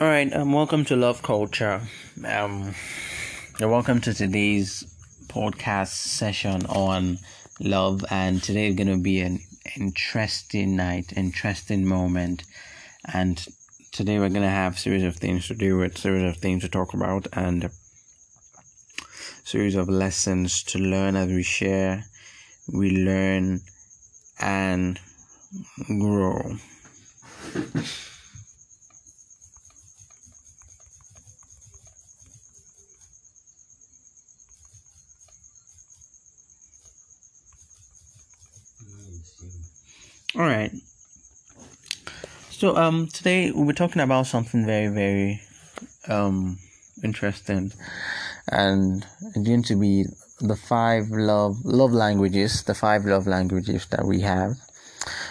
All right, um, welcome to Love Culture. Um, welcome to today's podcast session on love, and today is going to be an interesting night, interesting moment, and today we're going to have series of things to do with, series of things to talk about, and series of lessons to learn as we share, we learn, and grow. All right. So um today we'll be talking about something very very um interesting and it's going to be the five love love languages, the five love languages that we have.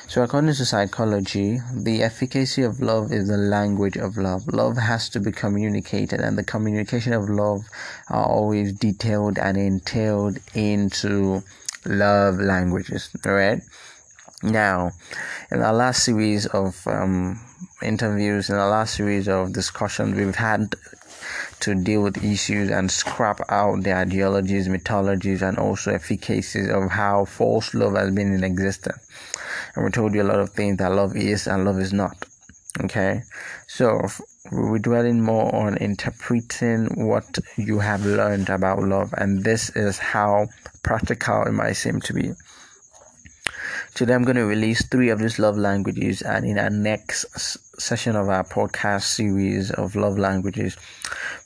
So according to psychology, the efficacy of love is the language of love. Love has to be communicated and the communication of love are always detailed and entailed into love languages, all right? Now, in our last series of um, interviews, in our last series of discussions, we've had to deal with issues and scrap out the ideologies, mythologies, and also efficacies of how false love has been in existence. And we told you a lot of things that love is and love is not. Okay, so we're dwelling more on interpreting what you have learned about love, and this is how practical it might seem to be. Today, I'm going to release three of these love languages, and in our next session of our podcast series of love languages,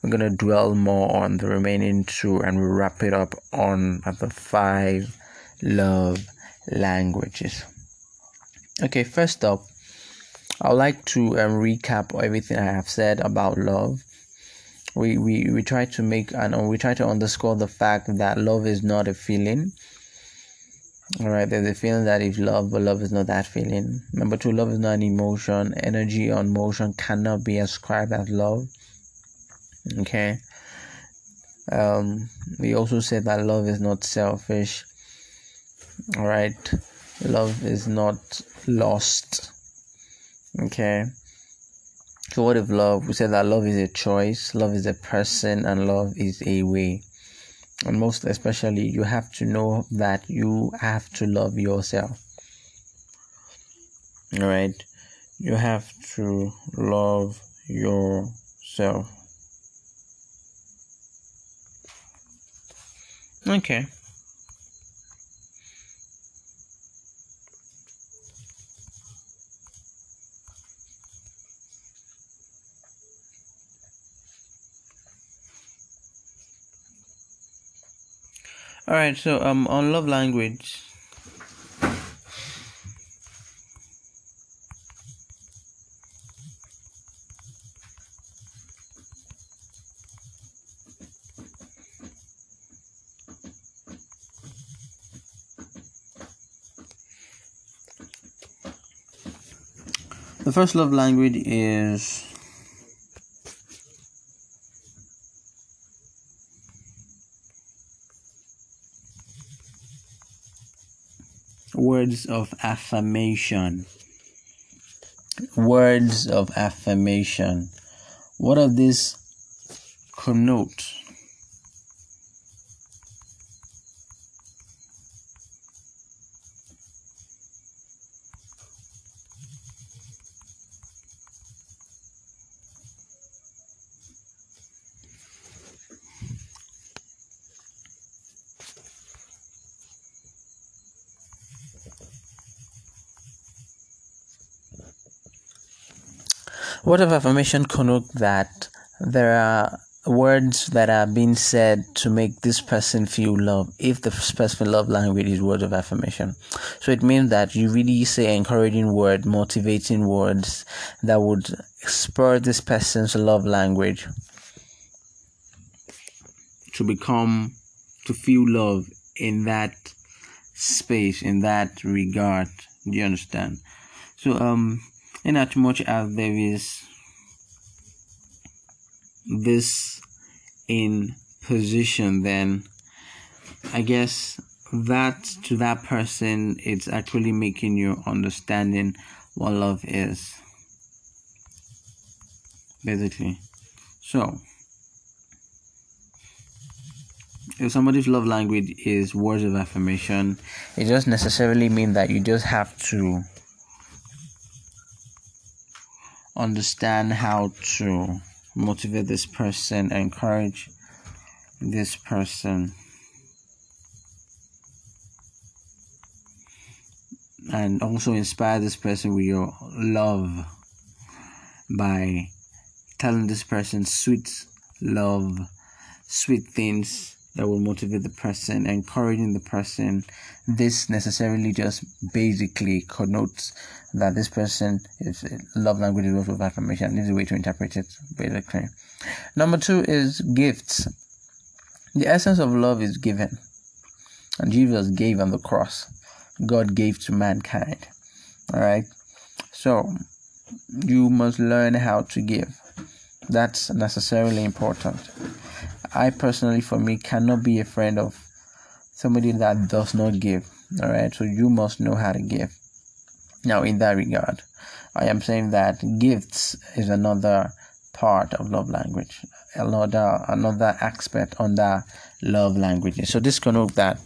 we're going to dwell more on the remaining two and we'll wrap it up on the five love languages. Okay, first up, I would like to um, recap everything I have said about love. We, we, we try to make and we try to underscore the fact that love is not a feeling all right, there's a feeling that if love, but love is not that feeling. Number two, love is not an emotion. Energy or motion cannot be ascribed as love. Okay. Um, we also said that love is not selfish. All right, love is not lost. Okay. So what if love? We said that love is a choice, love is a person, and love is a way and most especially you have to know that you have to love yourself. All right? You have to love yourself. Okay All right, so um on love language. The first love language is words of affirmation. Words of affirmation. What does this connote? Word of affirmation connote that there are words that are being said to make this person feel love if the specific love language is words of affirmation? So it means that you really say encouraging word motivating words that would spur this person's love language. To become to feel love in that space in that regard. Do you understand? So um in as much as there is this in position then i guess that to that person it's actually making you understanding what love is basically. So, if somebody's love language is words of affirmation, it doesn't necessarily mean that you just have to understand how to motivate this person, encourage this person, and also inspire this person with your love by telling this person sweet love, sweet things that will motivate the person, encouraging the person. This necessarily just basically connotes that this person is love language is also of affirmation. This is a way to interpret it basically. Number two is gifts. The essence of love is given. And Jesus gave on the cross. God gave to mankind. Alright? So you must learn how to give. That's necessarily important. I personally, for me, cannot be a friend of somebody that does not give. All right, so you must know how to give. Now, in that regard, I am saying that gifts is another part of love language, another another aspect under love languages. So this can connotes that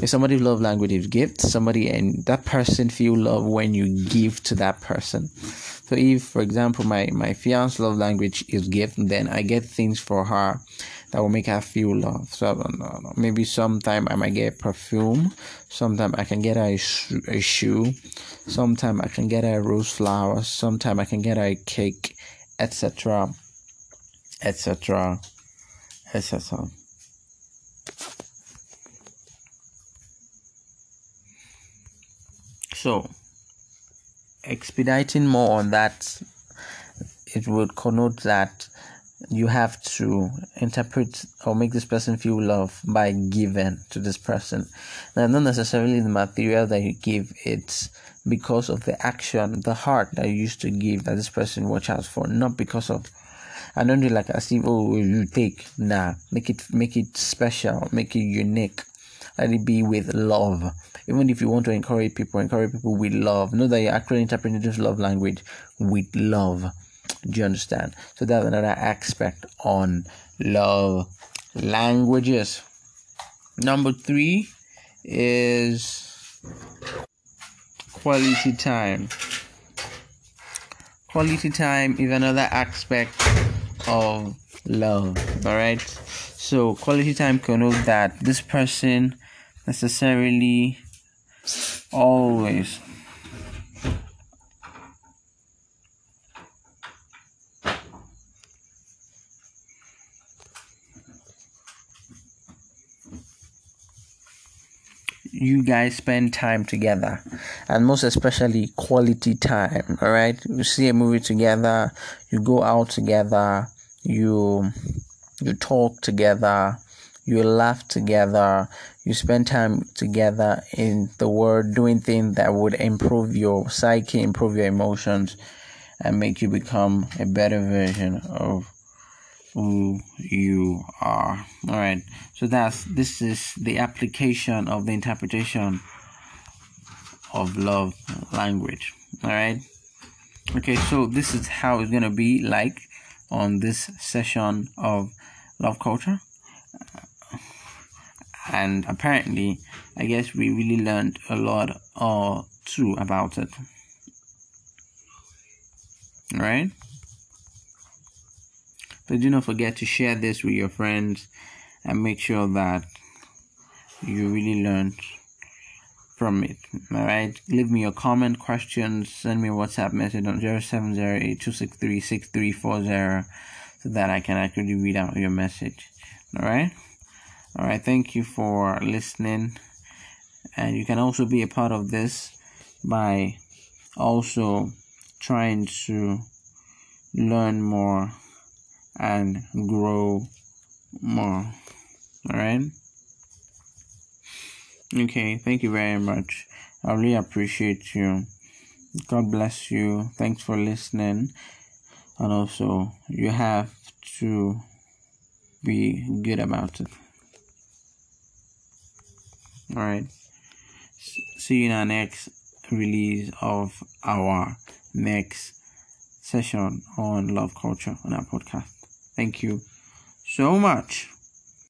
if somebody love language is gift, somebody and that person feel love when you give to that person. So if, for example, my my fiance love language is gift, then I get things for her that will make her feel love. So maybe sometime I might get perfume, sometime I can get her a, shoe, a shoe, sometime I can get her a rose flower, sometime I can get her a cake, etc., etc., etc. So, expediting more on that, it would connote that you have to interpret or make this person feel love by giving to this person. Now, not necessarily the material that you give, it's because of the action, the heart that you used to give that this person watch out for, not because of. I don't do like as if oh you take nah make it make it special make it unique let it be with love even if you want to encourage people encourage people with love know that you're actually interpreting this love language with love do you understand? So that's another aspect on love languages. Number three is quality time. Quality time is another aspect of love. All right. So quality time connotes that this person necessarily always you guys spend time together. And most especially quality time all right you see a movie together you go out together you you talk together you laugh together you spend time together in the world doing things that would improve your psyche improve your emotions and make you become a better version of who you are. All right. So that's this is the application of the interpretation of love language. All right. Okay. So this is how it's gonna be like on this session of love culture. And apparently, I guess we really learned a lot or two about it. Right. But do not forget to share this with your friends and make sure that you really learned from it. Alright? Leave me your comment, questions, send me a WhatsApp message on 0708 so that I can actually read out your message. Alright? Alright, thank you for listening. And you can also be a part of this by also trying to learn more and grow more. Alright? Okay, thank you very much. I really appreciate you. God bless you. Thanks for listening. And also, you have to be good about it. Alright. See you in our next release of our next session on love culture on our podcast. Thank you so much.